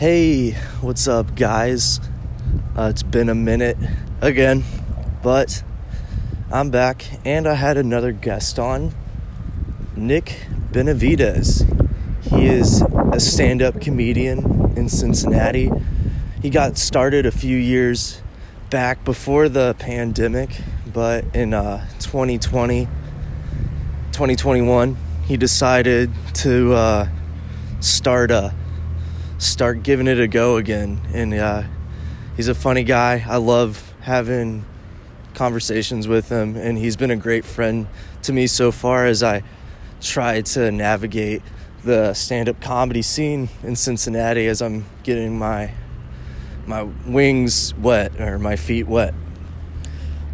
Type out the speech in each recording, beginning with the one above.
Hey, what's up, guys? Uh, it's been a minute again, but I'm back and I had another guest on, Nick Benavides. He is a stand up comedian in Cincinnati. He got started a few years back before the pandemic, but in uh, 2020, 2021, he decided to uh, start a start giving it a go again. And uh, he's a funny guy. I love having conversations with him, and he's been a great friend to me so far as I try to navigate the stand-up comedy scene in Cincinnati as I'm getting my my wings wet or my feet wet.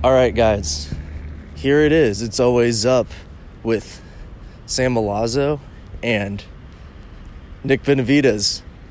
All right, guys. Here it is. It's always up with Sam Milazzo and Nick Benavides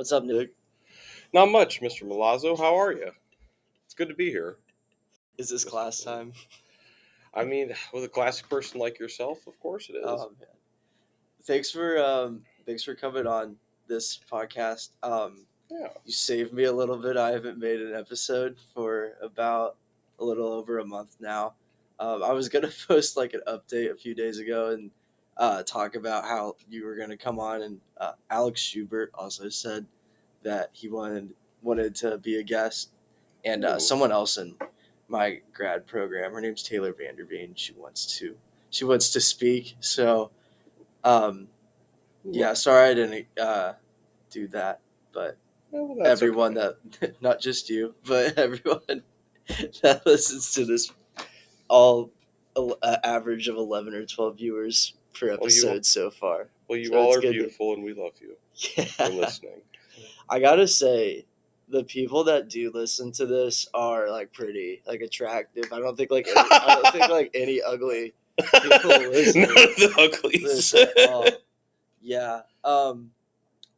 What's up, Nick? Not much, Mr. Milazzo. How are you? It's good to be here. Is this class time? I mean, with a classic person like yourself, of course it is. Oh man. Thanks for um thanks for coming on this podcast. Um yeah. you saved me a little bit. I haven't made an episode for about a little over a month now. Um, I was gonna post like an update a few days ago and uh, talk about how you were gonna come on, and uh, Alex Schubert also said that he wanted wanted to be a guest, and uh, someone else in my grad program, her name's Taylor Vanderveen. She wants to she wants to speak. So, um, yeah, sorry I didn't uh, do that, but Well, everyone okay. that not just you but everyone that listens to this all a- a average of 11 or 12 viewers per you- episode so far. Well, you so all are good to- beautiful, and we love you. For yeah listening. i gotta say the people that do listen to this are like pretty like attractive. I don't think like any, i don't think like any ugly People listen None of the uglies. yeah um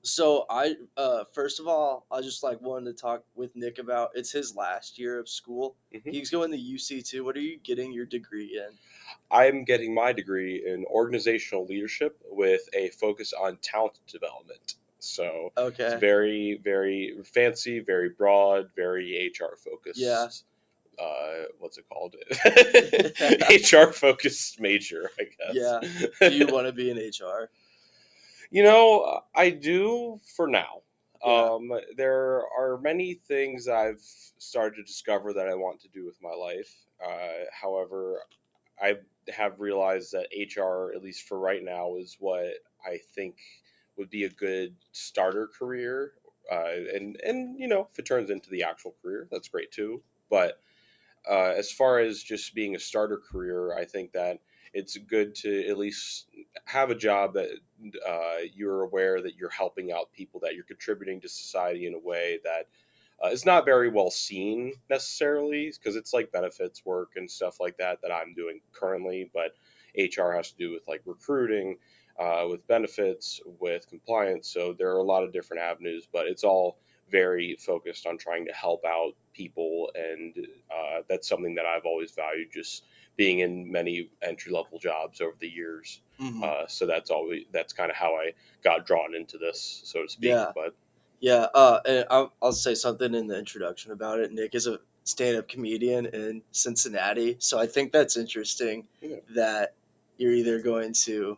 so i uh first of all i just like wanted to talk with nick about it's his last year of school. Mhm. he's going to uc2 what are you getting your degree in I'm getting my degree in organizational leadership with a focus on talent development. So okay it's very, very fancy, very broad, very HR focused. Yeah. Uh, what's it called? HR focused major, I guess. Yeah. do you want to be in hr You know, I do for now. Yeah. Um, there are many things I've started to discover that I want to do with my life. Uh, however, I have realized that HR, at least for right now, is what I think would be a good starter career. Uh, and and you know, if it turns into the actual career, that's great too. But uh, as far as just being a starter career, I think that it's good to at least have a job that uh, you're aware that you're helping out people, that you're contributing to society in a way that uh, is not very well seen necessarily, because it's like benefits work and stuff like that that I'm doing currently. But HR has to do with like recruiting, uh, with benefits, with compliance. So there are a lot of different avenues, but it's all very focused on trying to help out people, and uh, that's something that I've always valued. Just being in many entry level jobs over the years. Mhm. Uh, so that's always that's kind of how I got drawn into this, so to speak. Yeah. But yeah uh and I'll, I'll say something in the introduction about it. Nick is a stand-up comedian in cincinnati so i think that's interesting Yeah. that you're either going to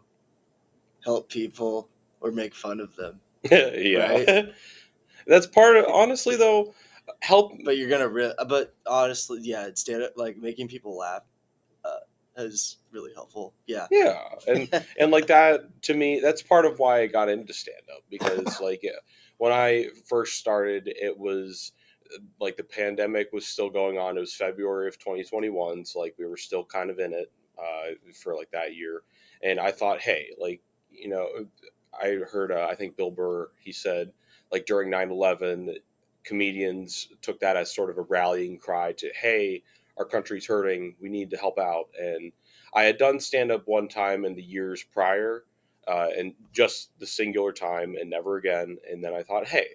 help people or make fun of them. Yeah, that's part of honestly though. Help but you're gonna re- but honestly yeah it's stand up like making people laugh uh is really helpful. Yeah. Yeah, and and like that to me that's part of why i got into stand up because like yeah, when i first started it was like the pandemic was still going on. It was february of 2021 so like we were still kind of in it uh, for like that year. And i thought hey like you know I heard uh, I think Bill Burr he said like during 9/11 comedians took that as sort of a rallying cry to hey our country's hurting. We need to help out. And I had done stand up one time in the years prior uh, and just the singular time and never again and then I thought hey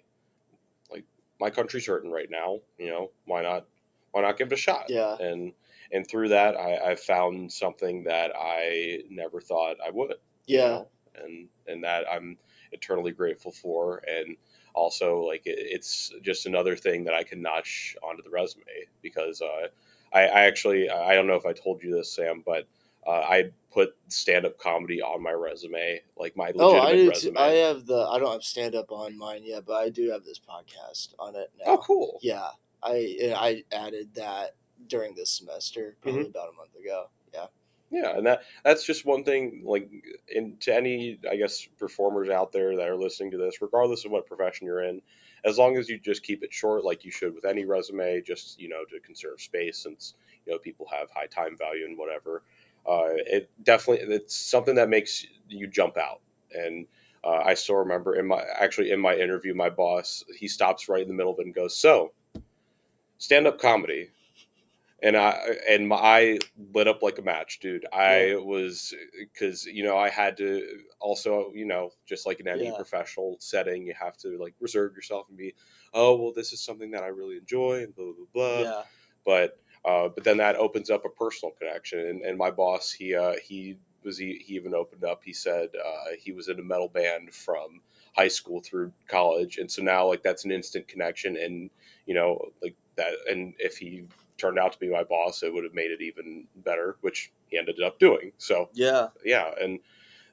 like my country's hurting right now you know why not why not give it a shot Yeah. and and through that I, I found something that I never thought I would you Yeah. know, and and that I'm eternally grateful for, and also like it, it's just another thing that I can notch onto the resume because uh, I, I actually I don't know if I told you this, Sam, but uh, I put stand up comedy on my resume, like my Oh, I do. Too. I have the. I don't have stand up on mine yet, but I do have this podcast on it now. oh, cool. Yeah, I I added that during this semester, probably Mm-hmm. about a month ago. Yeah. Yeah, and that that's just one thing. Like, in to any, I guess, performers out there that are listening to this, regardless of what profession you're in, as long as you just keep it short, like you should with any resume, just you know, to conserve space, since you know people have high time value and whatever. Uh, it definitely it's something that makes you jump out. And uh, I still remember in my actually in my interview, my boss he stops right in the middle of it and goes, "So, stand up comedy." and I and my eye lit up like a match, dude. I was because you know I had to also you know just like in any Yeah. professional setting, you have to like reserve yourself and be, oh well, this is something that I really enjoy and blah blah blah. yeah. But uh, but then that opens up a personal connection, and, and my boss he uh, he was he, he even opened up. He said uh, he was in a metal band from high school through college, and so now like that's an instant connection, and you know like that, and if he turned out to be my boss, it would have made it even better, which he ended up doing. So Yeah. yeah, and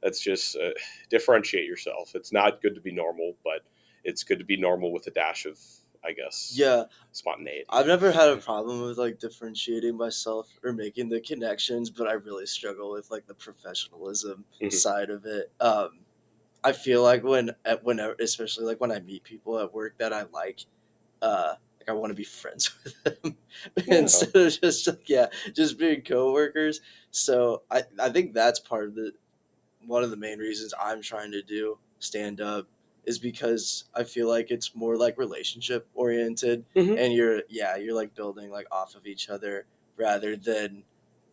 that's just uh, differentiate yourself. It's not good to be normal, but it's good to be normal with a dash of, I guess, Yeah. spontaneity. I've never had a problem with like differentiating myself or making the connections, but I really struggle with like the professionalism Mhm. side of it. Um, I feel like when at whenever, especially like when I meet people at work that I like, uh, like I want to be friends with them Yeah. instead of just like yeah, just being coworkers. So I I think that's part of the one of the main reasons I'm trying to do stand up is because I feel like it's more like relationship oriented Mhm. and you're yeah you're like building like off of each other rather than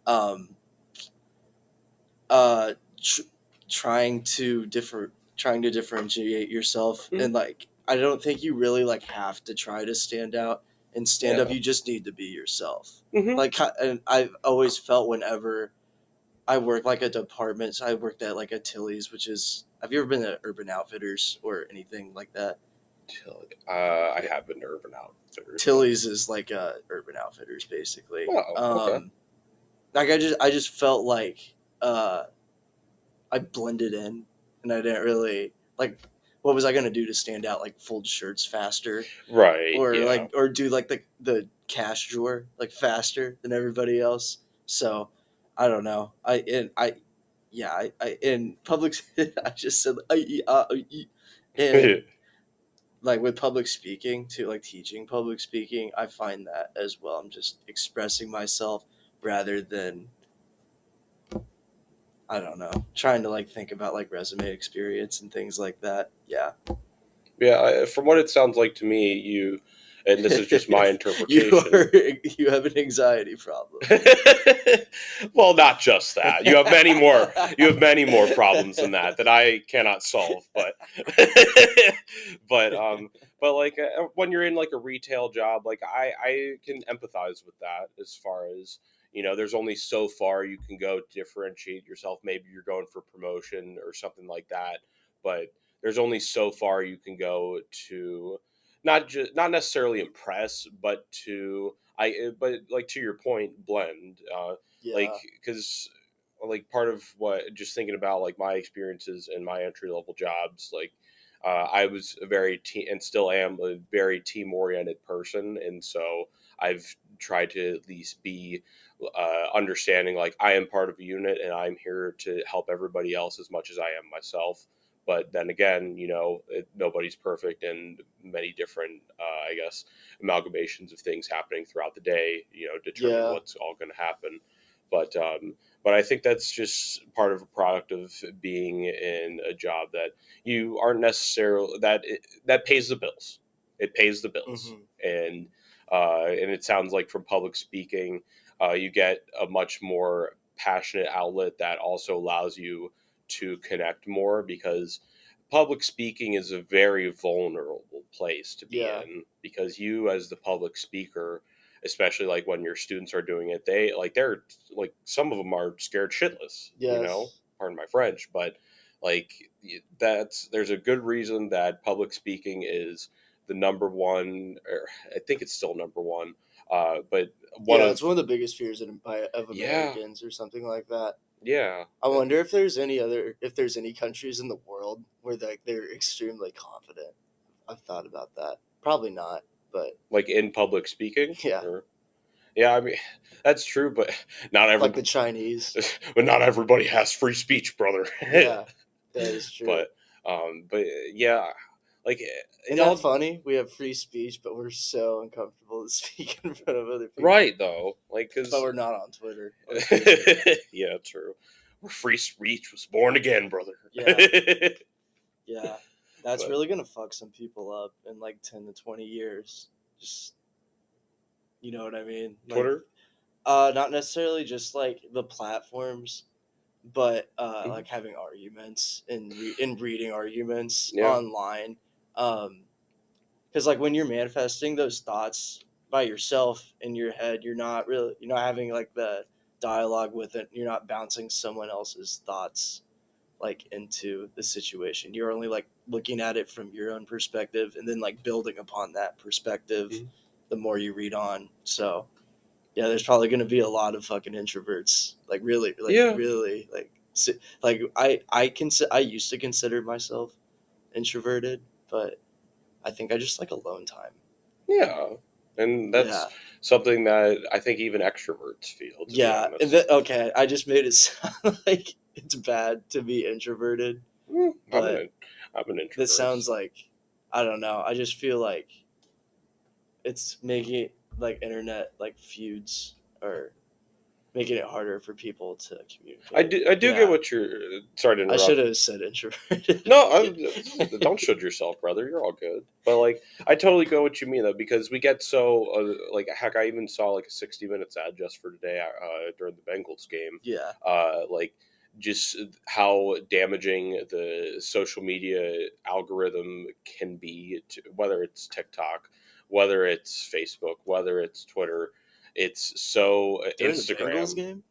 um uh tr- trying to differ trying to differentiate yourself Mhm. and like i don't think you really like have to try to stand out and stand up you just need to be yourself Mhm. like and i've always felt whenever i work like a department so i worked at like a tilly's which is have you ever been to urban outfitters or anything like that Uh, I have been to Urban Outfitters. Tilly's is like uh Urban Outfitters basically. Oh, okay. Um like I just I just felt like uh I blended in and I didn't really like what was I gonna do to stand out? Like fold shirts faster right. or yeah. like or do like the the cash drawer like faster than everybody else. So I don't know. I and I yeah, I, I in public I just said I, uh, I- and like with public speaking to like teaching public speaking i find that as well i'm just expressing myself rather than i don't know trying to like think about like resume experience and things like that yeah yeah. I- From what it sounds like to me, you, and this is just my interpretation. you are you have an anxiety problem well, not just that. You have many more. You have many more problems than that that I cannot solve. But, but um, but like uh, when you're in like a retail job, like I I can empathize with that as far as you know. There's only so far you can go to differentiate yourself. Maybe you're going for promotion or something like that, but there's only so far you can go to not just not necessarily impress, but to I but like to your point, blend. Uh, yeah like because like part of what just thinking about like my experiences and my entry level jobs like uh, i was a very team and still am a very team oriented person and so i've tried to at least be uh, understanding like i am part of a unit and i'm here to help everybody else as much as i am myself but then again you know it, nobody's perfect and many different uh, i guess amalgamations of things happening throughout the day you know determine Yeah. what's all going to happen but um, but I think that's just part of a product of being in a job that you aren't necessarily that it, that pays the bills. It pays the bills, Mhm. and uh, and it sounds like from public speaking, uh, you get a much more passionate outlet that also allows you to connect more because public speaking is a very vulnerable place to be Yeah. in because you as the public speaker especially like when your students are doing it they like they're like some of them are scared shitless you know pardon my french but like that's there's a good reason that public speaking is the number one or i think it's still number one uh but one yeah, of it's one of the biggest fears of, of Yeah. Americans or something like that. Yeah I wonder if there's any other if there's any countries in the world where like they're extremely confident. I've thought about that. Probably not, but like in public speaking Yeah. or- yeah i mean that's true but not every like the Chinese. but not everybody has free speech brother yeah, that is true. but um but yeah like it Isn't all that funny? We have free speech, but we're so uncomfortable to speak in front of other people. right though like because But we're not on Twitter. yeah true Where free speech was born again brother Yeah. Yeah, that's But- really gonna fuck some people up in like ten to twenty years. Just, you know what I mean? Like, twitter Uh, not necessarily just like the platforms, but uh, Mhm. like having arguments and re- and reading arguments Yeah. online. Um, because like when you're manifesting those thoughts by yourself in your head, you're not really you're not having like the dialogue with it. You're not bouncing someone else's thoughts like into the situation. You're only like looking at it from your own perspective and then like building upon that perspective Mhm. the more you read on. So yeah, there's probably going to be a lot of fucking introverts. Like really like Yeah. really like like I I can I used to consider myself introverted, but I think I just like alone time. yeah and that's yeah. something that i think even extroverts feel Yeah, honest. and then, okay, I just made it sound like it's bad to be introverted. Mm, I'm, an, I'm an introvert This sounds like I don't know. I just feel like it's making like internet like feuds or making it harder for people to communicate. i do i do Yeah. get what you're sorry to interrupt. I should have said introverted. No, I'm, don't should yourself, brother. You're all good. But like, I totally go what you mean though, because we get so uh, like, heck, I even saw like a 60 minutes ad just for today uh, during the Bengals game. yeah, Uh, like, just how damaging the social media algorithm can be, to, whether it's TikTok, whether it's Facebook, whether it's Twitter. It's so uh, during Instagram. the game.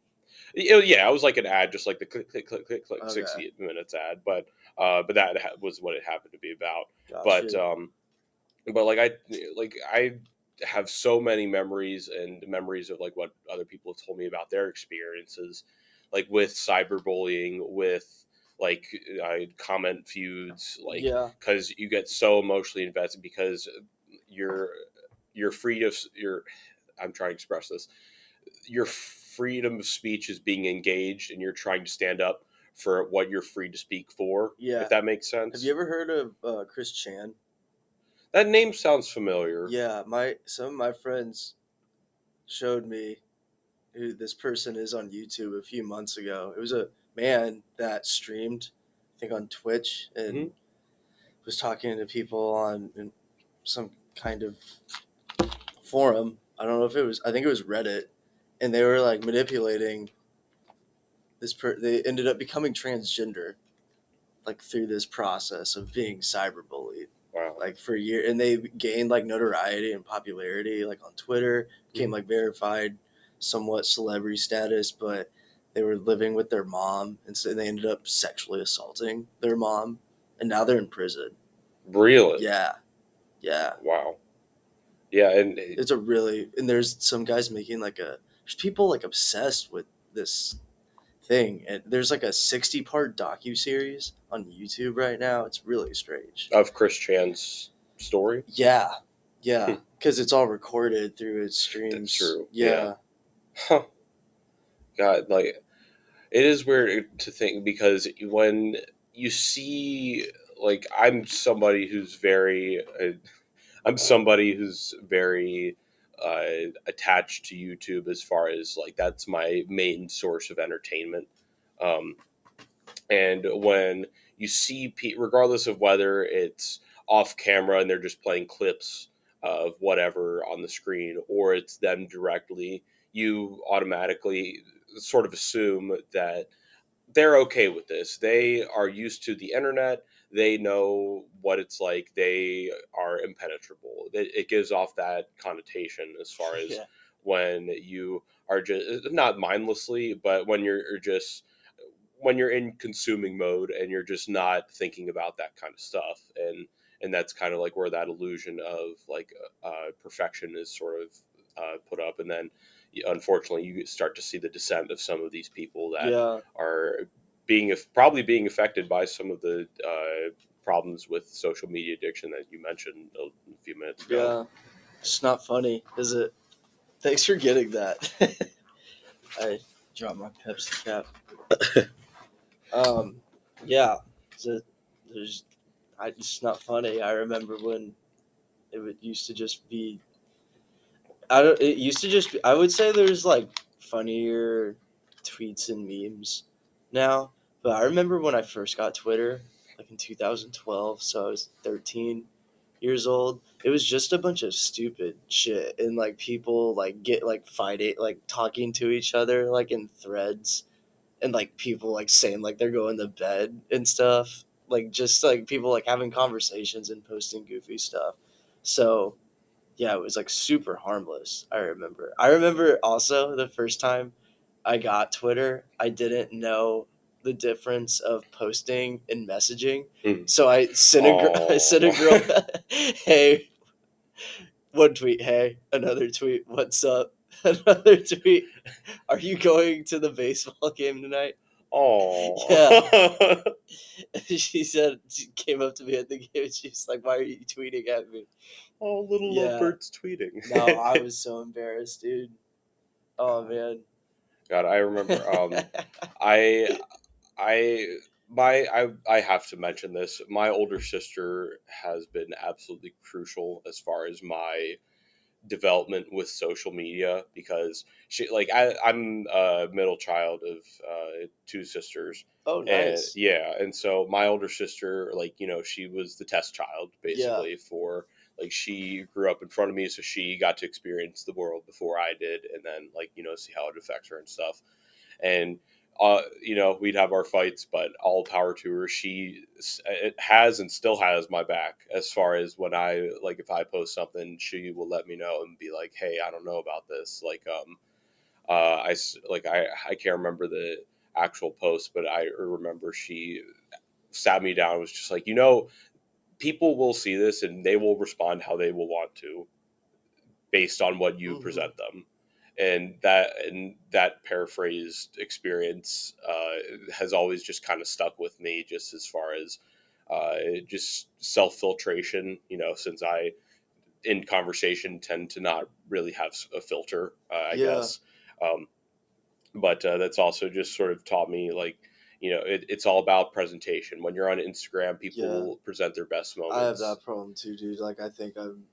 Yeah, yeah, it was like an ad, just like the click, click, click, click, click, Okay. sixty minutes ad. But, uh, but that ha- was what it happened to be about. But, um, but like I, like I have so many memories and memories of like what other people have told me about their experiences, like with cyberbullying, with like I comment feuds, like yeah, because you get so emotionally invested because you're you're free to you're i'm trying to express this your freedom of speech is being engaged and you're trying to stand up for what you're free to speak for Yeah. if that makes sense have you ever heard of uh, Chris Chan? that name sounds familiar Yeah, my some of my friends showed me who this person is on YouTube a few months ago. It was a man that streamed, I think on Twitch, and Mhm. was talking to people on some kind of forum. I don't know if it was. I think it was Reddit, and they were like manipulating this. Per- they ended up becoming transgender, like through this process of being cyberbullied wow like for a year and they gained like notoriety and popularity like on twitter became Mhm. like verified somewhat celebrity status but they were living with their mom and so they ended up sexually assaulting their mom and now they're in prison really yeah yeah wow yeah and it's a really and there's some guys making like a there's people like obsessed with this thing and there's like a 60 part docu series on youtube right now it's really strange of chris chan's story Yeah, yeah, because it's all recorded through its streams. true, Yeah, yeah. Huh. God, like it is weird to think because when you see, like, I'm somebody who's very, uh, I'm somebody who's very uh, attached to YouTube as far as like that's my main source of entertainment. Um, and when you see, pe- regardless of whether it's off camera and they're just playing clips of whatever on the screen or it's them directly, you automatically sort of assume that they're okay with this. They are used to the internet. They know what it's like. They are impenetrable. It, it gives off that connotation as far as Yeah. when you are just not mindlessly, but when you're you're just when you're in consuming mode and you're just not thinking about that kind of stuff and and that's kind of like where that illusion of like uh, perfection is sort of uh, put up and then unfortunately you start to see the descent of some of these people that yeah. are being probably being affected by some of the uh, problems with social media addiction that you mentioned a few minutes ago. Yeah. It's not funny, is it? Thanks for getting that. I dropped my Pepsi cap. um, yeah. So there's, I, it's not funny. I remember when it would, used to just be. I don't. It used to just. Be, I would say there's like funnier tweets and memes now, but I remember when I first got Twitter, like in 2012. So I was 13 years old. It was just a bunch of stupid shit and like people like get like fighting, like talking to each other like in threads, and like people like saying like they're going to bed and stuff. Like just like people like having conversations and posting goofy stuff. So yeah, it was like super harmless. I remember. I remember also the first time I got Twitter, I didn't know the difference of posting and messaging. Mm. So I sent a girl, I sent a girl, hey, one tweet, hey, another tweet, what's up? Another tweet, are you going to the baseball game tonight? Oh, yeah. she said, she came up to me at the game and she's like, why are you tweeting at me? oh, little Yeah. lovebirds tweeting. No, I was so embarrassed, dude. Oh, man. God, I remember. Um, I, I, my, I, I have to mention this. My older sister has been absolutely crucial as far as my development with social media because she, like, I, I'm a middle child of uh, two sisters, oh, and nice. yeah, and so my older sister, like, you know, she was the test child basically for. Like she grew up in front of me, so she got to experience the world before I did, and then like you know see how it affects her and stuff. And uh, you know, we'd have our fights, but all power to her. She has and still has my back as far as when I like if I post something, she will let me know and be like, "Hey, I don't know about this." Like, um, uh, I like I I can't remember the actual post, but I remember she sat me down was just like, you know, people will see this and they will respond how they will want to, based on what you Mhm. present them and that and that paraphrased experience uh, has always just kind of stuck with me just as far as uh, just self filtration you know since i in conversation tend to not really have a filter uh, i Yeah. guess um, but uh, that's also just sort of taught me like you know it, it's all about presentation when you're on instagram people Yeah. will present their best moments I have that problem too, dude. Like, I think I'm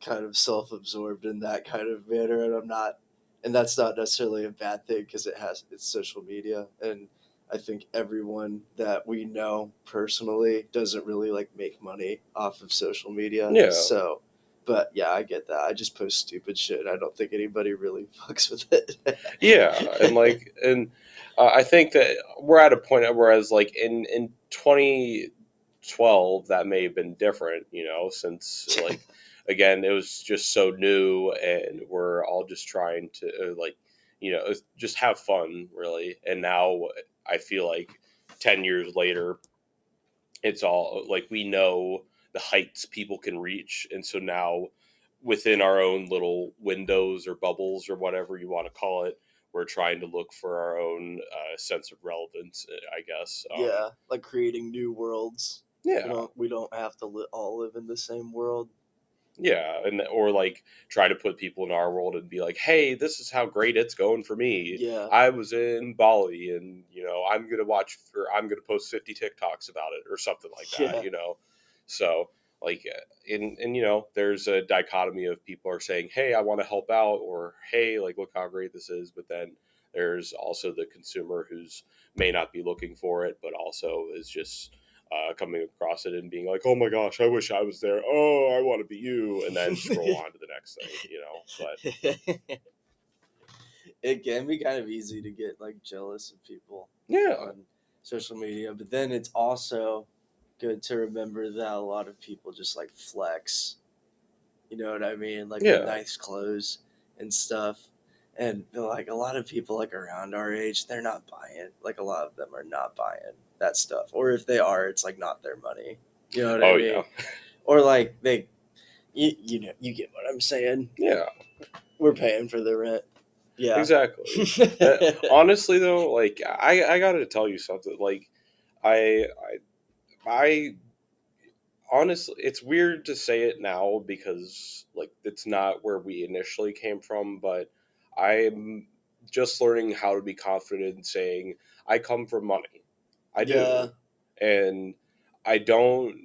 kind of self absorbed in that kind of manner, and I'm not, and that's not necessarily a bad thing because it has, it's social media. And I think everyone that we know personally doesn't really like make money off of social media. Yeah. So, but yeah, I get that. I just post stupid shit. I don't think anybody really fucks with it. yeah and like and uh, i think that we're at a point whereas like in in 2012 that may have been different you know since like again it was just so new and we're all just trying to uh, like you know just have fun really. And now i feel like 10 years later it's all like we know the heights people can reach. And so now within our own little windows or bubbles or whatever you want to call it we're trying to look for our own uh, sense of relevance i guess Um, yeah, like creating new worlds. yeah We don't, we don't have to li- all live in the same world. yeah and or like try to put people in our world and be like hey this is how great it's going for me Yeah. I was in Bali and you know I'm gonna watch or I'm gonna post 50 TikToks about it or something like that Yeah. you know so like uh, and and you know there's a dichotomy of people are saying hey i want to help out or hey like look how great this is but then there's also the consumer who's may not be looking for it but also is just uh, coming across it and being like oh my gosh i wish i was there. Oh i want to be you and then scroll on to the next thing you know but it can be kind of easy to get like jealous of people yeah. on social media, but then it's also good to remember that a lot of people just like flex. You know what I mean? Like Yeah. nice clothes and stuff. And like a lot of people like around our age, they're not buying. Like a lot of them are not buying that stuff. Or if they are, it's like not their money. You know what I oh mean? yeah Or like they you, you know you get what I'm saying. yeah We're paying for the rent. Yeah. exactly honestly though like i i gotta tell you something like i i i honestly it's weird to say it now because like it's not where we initially came from but i'm just learning how to be confident in saying i come from money. I do. And i don't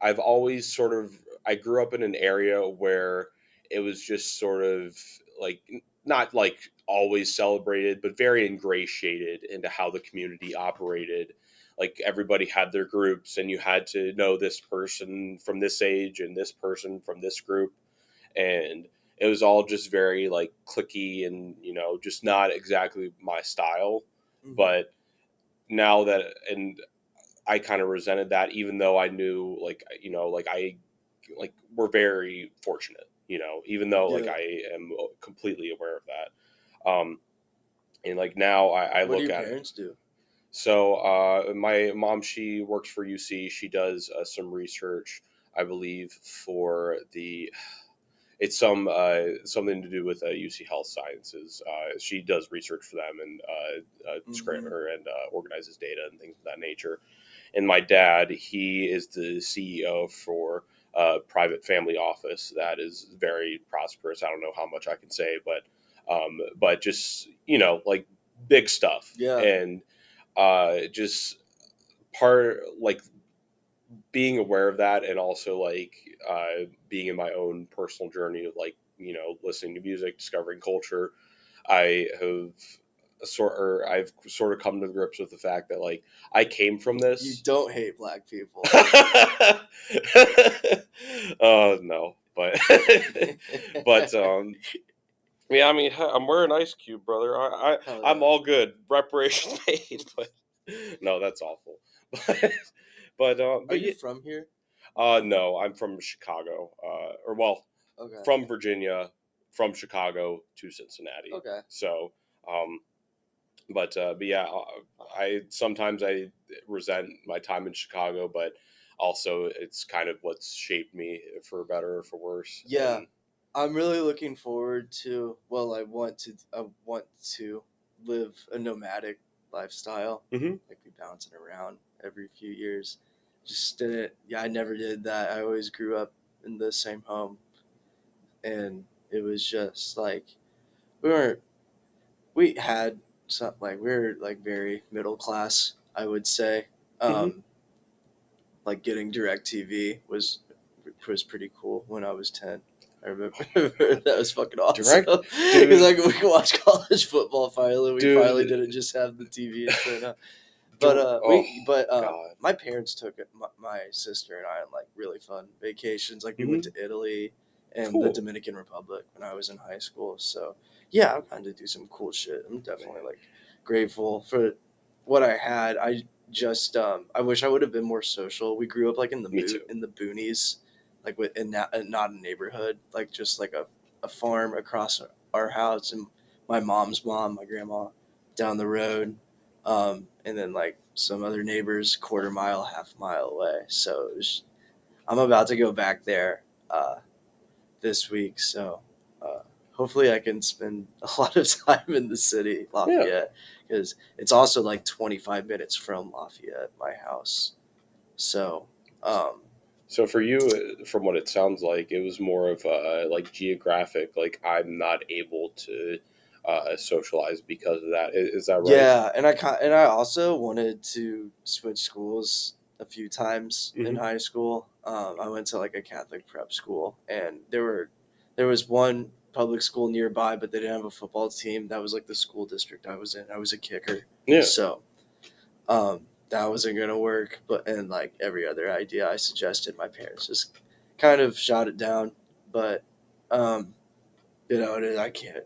i've always sort of i grew up in an area where it was just sort of like not like always celebrated but very ingratiated into how the community operated like everybody had their groups and you had to know this person from this age and this person from this group and it was all just very like clicky and you know just not exactly my style Mhm. but now that and i kind of resented that even though i knew like you know like i like we're very fortunate you know even though like i am completely aware of that um and like now i, I what do look your at parents do? So uh, my mom, she works for UC. She does uh, some research, I believe, for the. It's some uh, something to do with uh, UC Health Sciences. Uh, she does research for them and uh, uh, scram- Mhm. or, and uh, organizes data and things of that nature. And my dad, he is the CEO for a private family office that is very prosperous. I don't know how much I can say, but um, but just you know like big stuff. Yeah. and uh just part like being aware of that and also like uh being in my own personal journey of like you know listening to music discovering culture i have sort or i've sort of come to grips with the fact that like i came from this. You don't hate black people. oh no but but um yeah i mean i'm wearing ice cube brother i, I Hell I'm all good. Reparations paid, but no, that's awful. But but um, Are but you yeah, from here? uh, no, I'm from Chicago, uh, or well, Okay. from Virginia, from Chicago to Cincinnati. Okay. So, um, but uh, but yeah, uh, I sometimes I resent my time in Chicago, but also it's kind of what's shaped me for better or for worse. Yeah. And- I'm really looking forward to. Well, I want to. I want to live a nomadic lifestyle. Mhm. Like be bouncing around every few years. Just didn't. Yeah, I never did that. I always grew up in the same home, and it was just like we weren't. We had some like we were like very middle class. I would say. Um, Like getting DirecTV was was pretty cool when I was ten. I remember that was fucking awesome. Direct- Because dude. like we could watch college football finally. We Dude. finally didn't just have the TV antenna. But uh, Oh, we but God. my parents took it, my, my sister and I on like really fun vacations. Like we went to Italy and the Mm-hmm. Dominican Republic when I was in high school. So yeah, I'm trying to do some cool shit. I'm definitely like grateful for what I had. I just um, I wish I would have been more social. We grew up like in the mo- in the boonies, like with in not, not a neighborhood, like just like a, a farm across our house and my mom's mom, my grandma down the road, um, and then like some other neighbors quarter mile, half mile away. So was, I'm about to go back there uh, this week. So uh, hopefully I can spend a lot of time in the city, Lafayette, because it's also like 25 minutes from Lafayette, my house. So um, So for you, uh, from what it sounds like, it was more of a like geographic. Like I'm not able to uh, socialize because of that. Is, is that right? Yeah, and I and I also wanted to switch schools a few times in Mhm. high school. um, I went to like a Catholic prep school, and there were there was one public school nearby, but they didn't have a football team. That was like the school district I was in. I was a kicker, Yeah. so um, that wasn't gonna work. But and like every other idea I suggested, my parents just kind of shot it down. But um, you know, it- I can't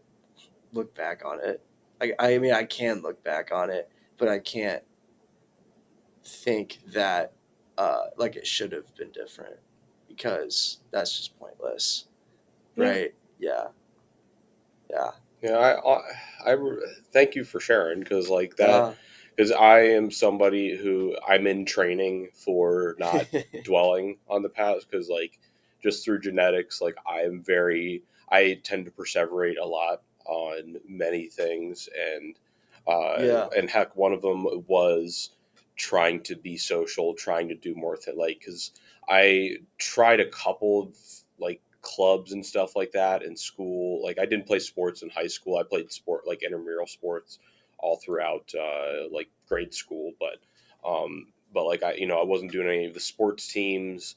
look back on it. I, I mean, I can look back on it, but I can't think that uh, like it should have been different because that's just pointless, Yeah. right? Yeah, yeah. Yeah, I, I, I re- thank you for sharing because like that Uh, because I am somebody who I'm in training for not dwelling on the past because like just through genetics like i'm very i tend to perseverate a lot on many things and uh Yeah. and heck one of them was trying to be social trying to do more things like because i tried a couple of like clubs and stuff like that in school like i didn't play sports in high school i played sport like intramural sports all throughout uh like grade school but um but like I, you know, I wasn't doing any of the sports teams,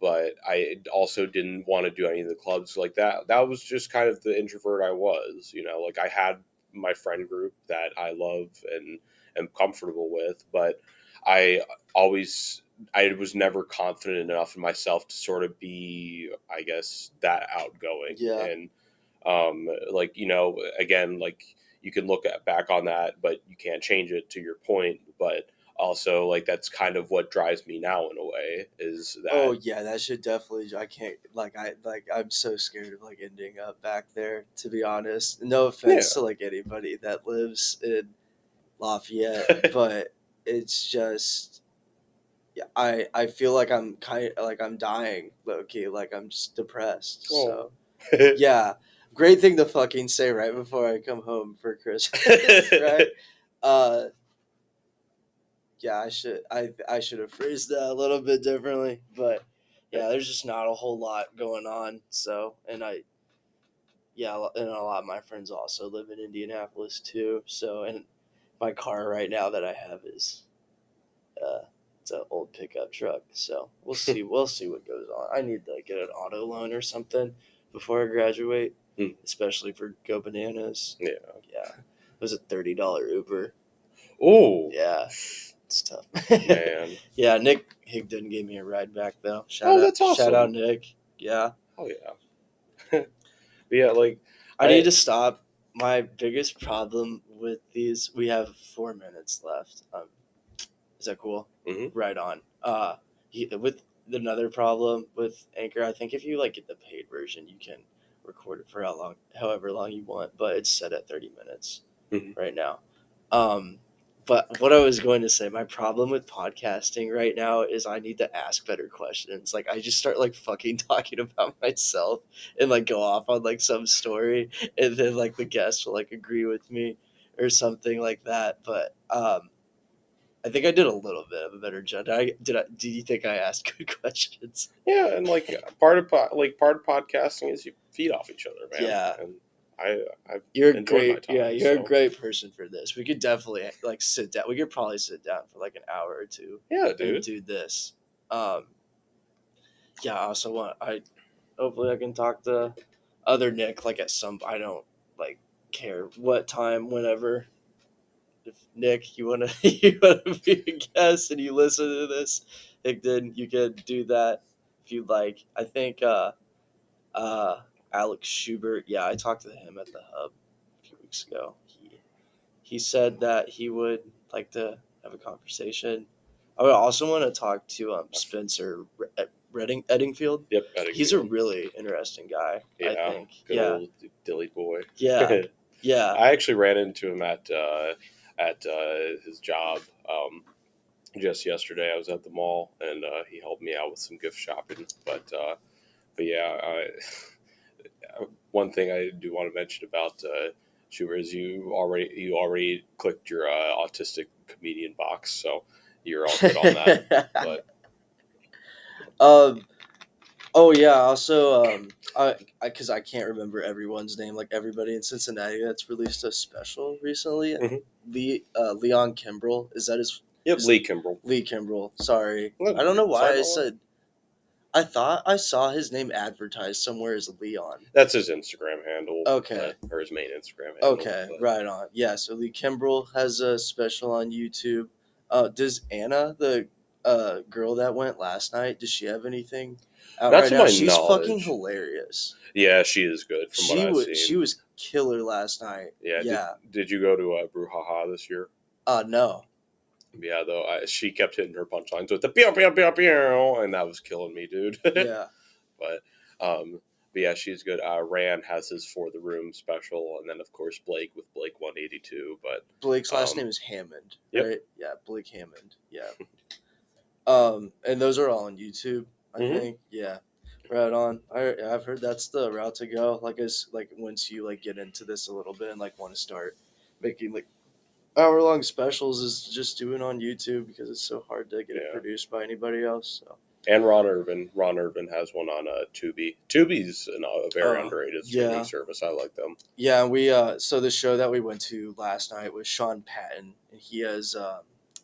but I also didn't want to do any of the clubs like that. That was just kind of the introvert I was, you know, like I had my friend group that I love and am comfortable with, but I always, I was never confident enough in myself to sort of be, I guess, that outgoing. Yeah. And, um, like, you know, again, like you can look at back on that, but you can't change it to your point. But also like that's kind of what drives me now in a way is that oh yeah, that should definitely. I can't like I like I'm so scared of like ending up back there. To be honest, no offense to like anybody that lives in Lafayette, but it's just yeah. I I feel like I'm kind like I'm dying, lowkey. Like I'm just depressed. So Oh. yeah, great thing to fucking say right before I come home for Christmas, right? Uh, yeah, I should I I should have phrased that a little bit differently, but yeah, there's just not a whole lot going on. So, and I, yeah, and a lot of my friends also live in Indianapolis too. So, and my car right now that I have is, uh, it's an old pickup truck. So we'll see. we'll see what goes on. I need to get an auto loan or something before I graduate, Hmm. especially for Go Bananas. yeah Yeah, it was a thirty dollar Uber. oh Yeah, it's tough. man yeah, Nick Higdon gave me a ride back though. Shout Oh, out, that's awesome. Shout out Nick. Yeah, oh yeah yeah like I, I- need to stop. My biggest problem with these, we have four minutes left. Um, is that cool? Mhm. Right on. Uh, with another problem with Anchor, I think if you like get the paid version, you can record it for how long, however long you want, but it's set at thirty minutes Mhm. right now. Um, but what I was going to say, my problem with podcasting right now is I need to ask better questions. Like I just start like fucking talking about myself and like go off on like some story, and then like the guest will like agree with me or something like that. But um, I think I did a little bit of a better job. Did I? Did I? Do you think I asked good questions? yeah and like part of po- like part of podcasting is you feed off each other man Yeah. and i i You're a great, time, yeah. You're so. a great person for this. We could definitely like sit down. We could probably sit down for like an hour or two yeah and dude do this. Um, yeah. I also want. I hopefully I can talk to other Nick like at some. I don't like care what time, whenever. If Nick, you wanna you wanna be a guest and you listen to this, then you can do that if you'd like. I think uh, uh, Alex Schubert. Yeah, I talked to him at the hub a few weeks ago. He he said that he would like to have a conversation. I would also want to talk to um Spencer Re- Redding Eddingfield. yep I think He's a really interesting guy. I yeah think. good Yeah, old dilly boy yeah, yeah. I actually ran into him at uh, at uh, his job um, just yesterday. I was at the mall and uh, he helped me out with some gift shopping. But uh, but yeah, I, one thing I do want to mention about uh, Schubert is you already you already clicked your uh, autistic comedian box, so you're all good on that. But um, oh yeah. Also, um, I because I, can't remember everyone's name. Like everybody in Cincinnati that's released a special recently. Mhm. Lee uh, Leon Kimbrell is that his yep, Is- Lee Kimbrell. Lee Kimbrell? Sorry, Look, I don't know why I said. I thought I saw his name advertised somewhere as Leon. That's his Instagram handle. Okay. uh, or his main Instagram handle. Okay, but- right on. Yeah, so Lee Kimbrell has a special on YouTube. Uh, does Anna, the uh, girl that went last night, does she have anything out Not right now? She's fucking hilarious. Yeah, she is good from She was seen. she was killer last night. yeah. yeah. Did, did you go to uh, Brouhaha this year? Uh no. Yeah, though I, she kept hitting her punchlines with the pew pew pew pew, and that was killing me, dude. Yeah. but um, but yeah, she's good. Uh, Rand has his for the room special, and then of course Blake with Blake one eighty two. But Blake's last Um, name is Hammond, yep. right? Yeah, Blake Hammond. Yeah. um, and those are all on YouTube, I Mhm. think. Yeah. Right on. I I've heard that's the route to go. Like as like once you like get into this a little bit and like want to start making like hour long specials is just doing on YouTube because it's so hard to get it Yeah. produced by anybody else. So and Ron Irvin, Ron Irvin has one on uh, Tubi. Tubi's an, a very Oh, underrated streaming yeah. service. I like them. Yeah, we uh so the show that we went to last night was Sean Patton and he has um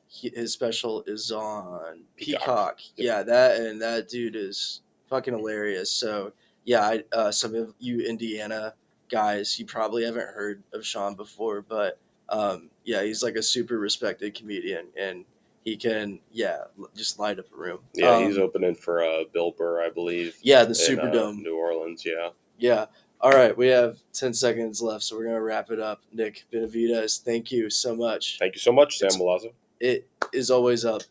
he, his special is on Peacock. Peacock. Yep. Yeah, that and that dude is fucking hilarious. So yeah, I, uh, some of you Indiana guys, you probably haven't heard of Sean before, but um, yeah, he's like a super respected comedian, and he can yeah l- just light up a room. Yeah, he's Um, opening for uh, Bill Burr, I believe. yeah the Superdome. uh, New Orleans. Yeah. Yeah. All right, we have ten seconds left, so we're gonna wrap it up. Nick Benavides, thank you so much. Thank you so much, Sam Milazzo. It is always up.